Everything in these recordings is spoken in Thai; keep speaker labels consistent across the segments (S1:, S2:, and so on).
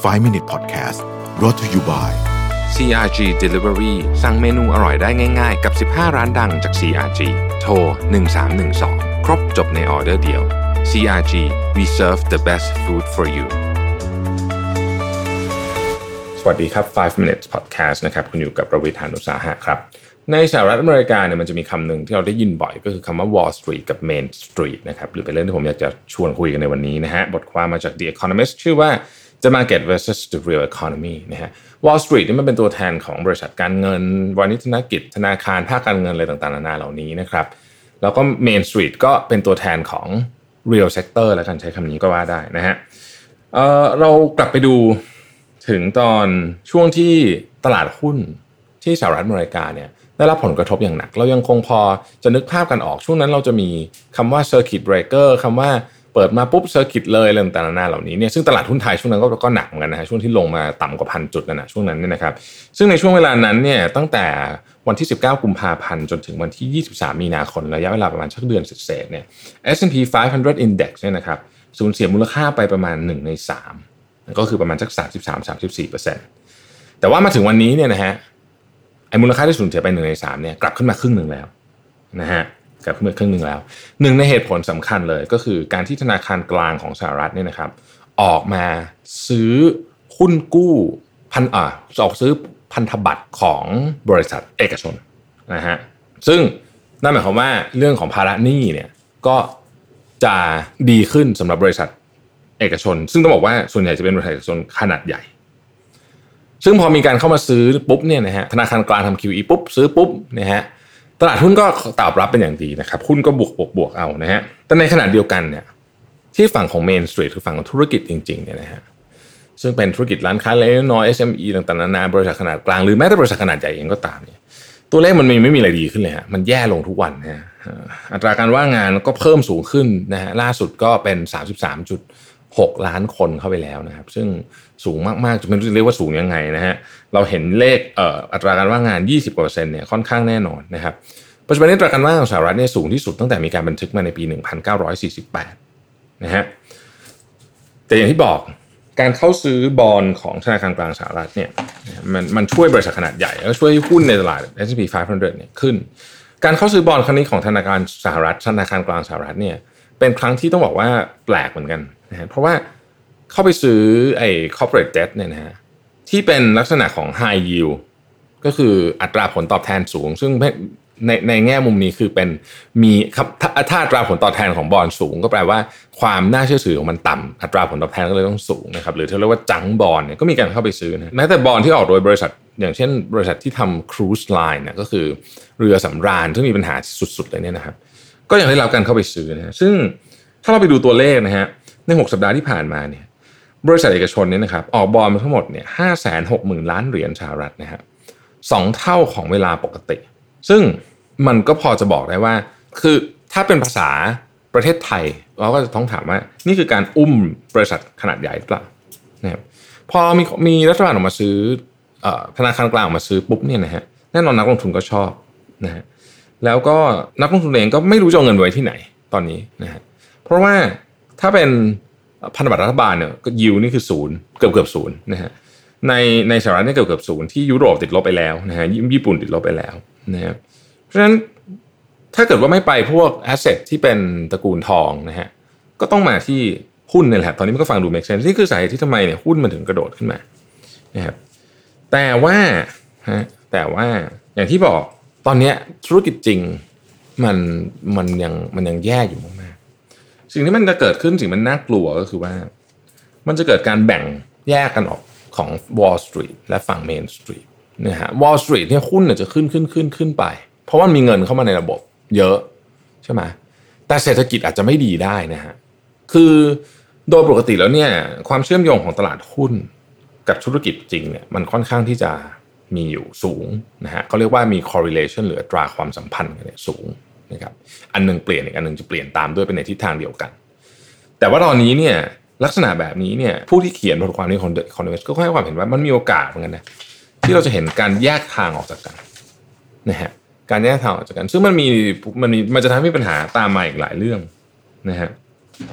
S1: 5 Minute Podcast brought to you by
S2: CRG Delivery สั่งเมนูอร่อยได้ง่าย ๆ กับ 15 ร้านดังจาก CRG โทร 1312 ครบจบในออเดอร์เดียว CRG we serve the best food for you
S3: สวัสดีครับ 5 minutes podcast นะครับ คุณอยู่กับประวิทยานุสาหะครับ ในสหรัฐอเมริกาเนี่ยมันจะมีคำหนึ่งที่เราได้ยินบ่อยก็คือคำว่า Wall Street กับ Main Street นะครับ หรือเป็นเรื่องที่ผมอยากจะชวนคุยกันในวันนี้นะฮะ บทความมาจาก The Economist ชื่อว่า The Market versus the Real Economy นะฮะ Wall Street นี่มันเป็นตัวแทนของบริษัทการเงินวานิชนกิจ ธนาคารภาคการเงินอะไรต่างๆนานาเหล่านี้นะครับ แล้วก็ Main Street ก็เป็นตัวแทนของ Real Sector แล้วกันใช้คำนี้ก็ว่าได้นะฮะเออเรากลับไปดูถึงตอนช่วงที่ตลาดหุ้นที่สหรัฐอเมริกาเนี่ยได้รับผลกระทบอย่างหนัก เรายังคงพอจะนึกภาพกันออกช่วงนั้นเราจะมีคำว่า Circuit Breaker คำว่า เปิดมาปุ๊บ Circuit เลยอะไรต่างๆนานาเหล่านี้เนี่ยซึ่งตลาดหุ้นไทยช่วงนั้นก็ก็หนักเหมือนกันนะฮะช่วงที่ลงมาต่ำกว่าพันจุดนั่นนะช่วงนั้นเนี่ยนะครับซึ่งในช่วงเวลานั้นเนี่ยตั้งแต่วันที่ 19 กุมภาพันธ์จนถึงวันที่ 23 มีนาคมระยะเวลาประมาณสักเดือนเศษเนี่ย S&P 500 Index เนี่ยนะครับสูญเสียมูลค่าไปประมาณ 1 ใน 3 ก็คือประมาณสัก 33-34%แต่ว่ามาถึงวันนี้เนี่ยนะฮะไอ้มูลค่าที่สูญเสียไปหนึ่งในสามเนี่ยกลับขึ้นมาครึ่งหนึ่งแล้วนะฮะ กับขึ้นมาครึ่งหนึ่งแล้ว หนึ่งในเหตุผลสำคัญเลยก็คือการที่ธนาคารกลางของสหรัฐเนี่ยนะครับ ออกมาซื้อหุ้นกู้พันอ่าออกซื้อพันธบัตรของบริษัทเอกชนนะฮะซึ่งนั่นหมายความว่าเรื่องของภาระหนี้เนี่ยก็จะดีขึ้นสำหรับบริษัทเอกชน ซึ่งต้องบอกว่าส่วนใหญ่จะเป็นบริษัทเอกชนขนาดใหญ่ ซึ่งพอมีการเข้ามาซื้อปุ๊บเนี่ยนะฮะธนาคารกลางทำ QE ปุ๊บซื้อปุ๊บนะฮะ ตลาดหุ้นก็ตอบรับเป็นอย่างดีนะครับหุ้นก็บวกบวกบวกเอานะฮะแต่ในขณะเดียวกันเนี่ยที่ฝั่งของ Main Street คือฝั่งของธุรกิจจริงๆเนี่ยนะฮะซึ่งเป็นธุรกิจร้านค้าเล็กน้อย SME ต่างๆนานาบริษัทขนาดกลางหรือแม้แต่บริษัทขนาดใหญ่เองก็ตามเนี่ยตัวเลขมันไม่ไม่มีอะไรดีขึ้นเลยฮะมันแย่ลงทุกวันนะฮะอัตราการว่างงานก็เพิ่มสูงขึ้นนะฮะล่าสุดก็เป็น 33.6 ล้านคนเข้าไปแล้วนะครับ ซึ่งสูงมากๆจะไม่รู้จะเรียกว่าสูงยังไงนะฮะเราเห็นเลขเอ่ออัตราการว่างงาน 20กว่าเปอร์เซ็นต์เนี่ยค่อนข้างแน่นอนนะครับปัจจุบันนี้อัตราการว่างงานของสหรัฐเนี่ยสูงที่สุดตั้งแต่มีการบันทึกมาในปี 1948 นะฮะแต่อย่างที่บอกการเข้าซื้อบอลของธนาคารกลางสหรัฐเนี่ยมันมันช่วยบริษัทขนาดใหญ่แล้วช่วยห้หุ้นในตลาด S&P 500เนี่ยขึ้น การเข้าซื้อบอลครั้งนี้ของธนาคารสหรัฐธนาคารกลางสหรัฐเนี่ยเป็นครั้งที่ต้องบอกว่าแปลกเหมือนกัน นะฮะเพราะว่าเข้าไปซื้อไอ้ corporate debt เนี่ยนะฮะที่เป็นลักษณะของ high yield ก็คืออัตราผลตอบแทนสูง ซึ่งในในแง่มุมนี้คือเป็นมีครับถ้าอัตราผลตอบแทนของบอลสูง ก็แปลว่าความน่าเชื่อถือของมันต่ำอัตราผลตอบแทนก็เลยต้องสูงนะครับหรือที่เรียกว่าจังบอลเนี่ยก็มีการเข้าไปซื้อนะแม้แต่บอลที่ออกโดยบริษัท อย่างเช่น บริษัทที่ทำครูซไลน์เนี่ยก็คือเรือสำราญซึ่งมีปัญหาสุดๆเลยเนี่ยนะครับ ก็ยังได้รับการเข้าไปซื้อนะซึ่งถ้าเราไปดูตัวเลขนะฮะ ใน6สัปดาห์ที่ผ่านมาเนี่ยบริษัทเอกชนเนี่ยนะครับออกบอลมาทั้งหมดเนี่ยห้าแสนหกหมื่นล้านเหรียญสหรัฐนะฮะสองเท่าของเวลาปกติ ซึ่งมันก็พอจะบอกได้ว่า คือถ้าเป็นภาษาประเทศไทย เราก็จะต้องถามว่า นี่คือการอุ้มบริษัทขนาดใหญ่หรือเปล่านะครับพอมีมีรัฐบาลออกมาซื้อธนาคารกลางออกมาซื้อปุ๊บเนี่ยนะฮะแน่นอนนักลงทุนก็ชอบนะฮะแล้วก็นักลงทุนเองก็ไม่รู้จะเอาเงินไว้ที่ไหนตอนนี้นะฮะเพราะว่า ถ้าเป็นพันธบัตรรัฐบาลเนี่ยก็ยิวนี่คือศูนย์เกือบเกือบศูนย์นะฮะในในสหรัฐนี่เกือบเกือบศูนย์ที่ยุโรปติดลบไปแล้วนะฮะญี่ปุ่นติดลบไปแล้วนะครับเพราะฉะนั้นถ้าเกิดว่าไม่ไปพวกแอสเซทที่เป็นตระกูลทองนะฮะก็ต้องมาที่หุ้นนี่แหละตอนนี้มันก็ฟังดู make sense นี่คือสาเหตุที่ทำไมเนี่ยหุ้นมันถึงกระโดดขึ้นมานะครับแต่ว่าฮะแต่ว่าอย่างที่บอกตอนนี้ธุรกิจจริงมันมันยังมันยังแย่อยู่ม สิ่งที่มันจะเกิดขึ้นสิ่งมันน่ากลัวก็คือว่า มันจะเกิดการแบ่งแยกกันออกของ Wall Street และฝั่ง Main Street นะฮะ Wall Street เนี่ยหุ้นเนี่ยจะขึ้นขึ้นขึ้นขึ้นไป เพราะว่ามีเงินเข้ามาในระบบเยอะใช่ไหมแต่เศรษฐกิจอาจจะไม่ดีได้นะฮะคือโดยปกติแล้วเนี่ยความเชื่อมโยงของตลาดหุ้นกับธุรกิจจริงเนี่ยมันค่อนข้างที่จะมีอยู่สูงนะฮะเขาเรียกว่ามี correlation หรือตราความสัมพันธ์กันเนี่ยสูง นะครับอันนึงเปลี่ยนอีกอันนึงจะเปลี่ยนตามด้วยเป็นในทิศทางเดียวกัน แต่ว่าตอนนี้เนี่ยลักษณะแบบนี้เนี่ยผู้ที่เขียนบทความนี้ของ The Economist ก็ให้ความเห็นว่ามันมีโอกาสเหมือนกันนะที่เราจะเห็นการแยกทางออกจากกันนะฮะการแยกทางออกจากกัน ซึ่งมันมีมันมีมันจะทำให้ปัญหาตามมาอีกหลายเรื่องนะฮะ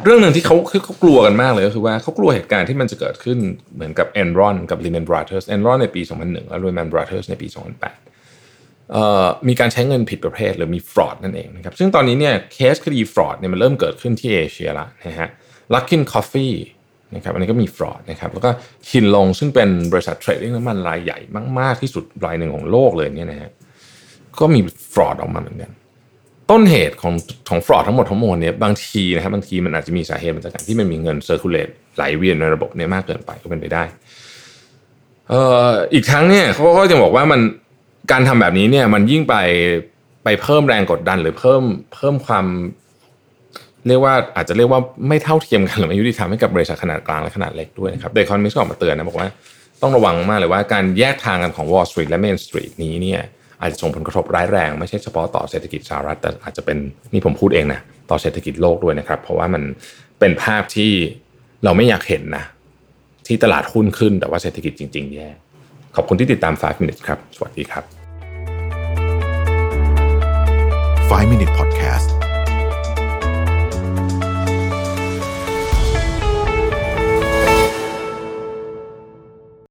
S3: เรื่องหนึ่งที่เขาเขากลัวกันมากเลยก็คือว่าเขากลัวเหตุการณ์ที่มันจะเกิดขึ้นเหมือนกับ Enron กับ Lehman Brothers Enron ในปี 2001 แล้ว Lehman Brothers ในปี 2008 มีการใช้เงินผิดประเภทหรือมี fraud นั่นเองนะครับซึ่งตอนนี้เนี่ยเคสคดี fraud เนี่ยมันเริ่มเกิดขึ้นที่เอเชียละนะฮะ Luckin Coffee นะครับอันนี้ก็มี fraud นะครับแล้วก็ Hin Leong ซึ่งเป็นบริษัท trading น้ำมันรายใหญ่มาก ๆ ที่สุดรายหนึ่งของโลกเลยเนี่ยนะฮะก็มี fraud ออกมาเหมือนกัน ต้นเหตุของของ fraud ทั้งหมดทั้งมวลเนี่ยบางทีนะครับบางทีมันอาจจะมีสาเหตุมาจากการที่มันมีเงิน circulate ไหลเวียนในระบบเนี่ยมากเกินไปก็เป็นไปได้เอ่ออีกทั้งเนี่ยเขาก็ยังบอกว่ามัน การทำแบบนี้เนี่ยมันยิ่งไปไปเพิ่มแรงกดดันหรือเพิ่มเพิ่มความ เรียกว่าอาจจะเรียกว่าไม่เท่าเทียมกันหรือไม่ยุติธรรมให้กับบริษัทขนาดกลางและขนาดเล็กด้วยนะครับ The Economist ก็ออกมาเตือนนะบอกว่าต้องระวังมากเลยว่าการแยกทางกันของ Wall Street และ Main Street นี้เนี่ยอาจจะส่งผลกระทบร้ายแรง ไม่ใช่เฉพาะต่อเศรษฐกิจสหรัฐแต่อาจจะเป็นนี่ผมพูดเองนะต่อเศรษฐกิจโลกด้วยนะครับ เพราะว่ามันเป็นภาพที่เราไม่อยากเห็นนะที่ตลาดหุ้นขึ้นแต่ว่าเศรษฐกิจจริง ๆ แย่ ขอบคุณที่ติดตาม 5 minutes ครับ สวัสดีครับ
S1: 5 Minute Podcast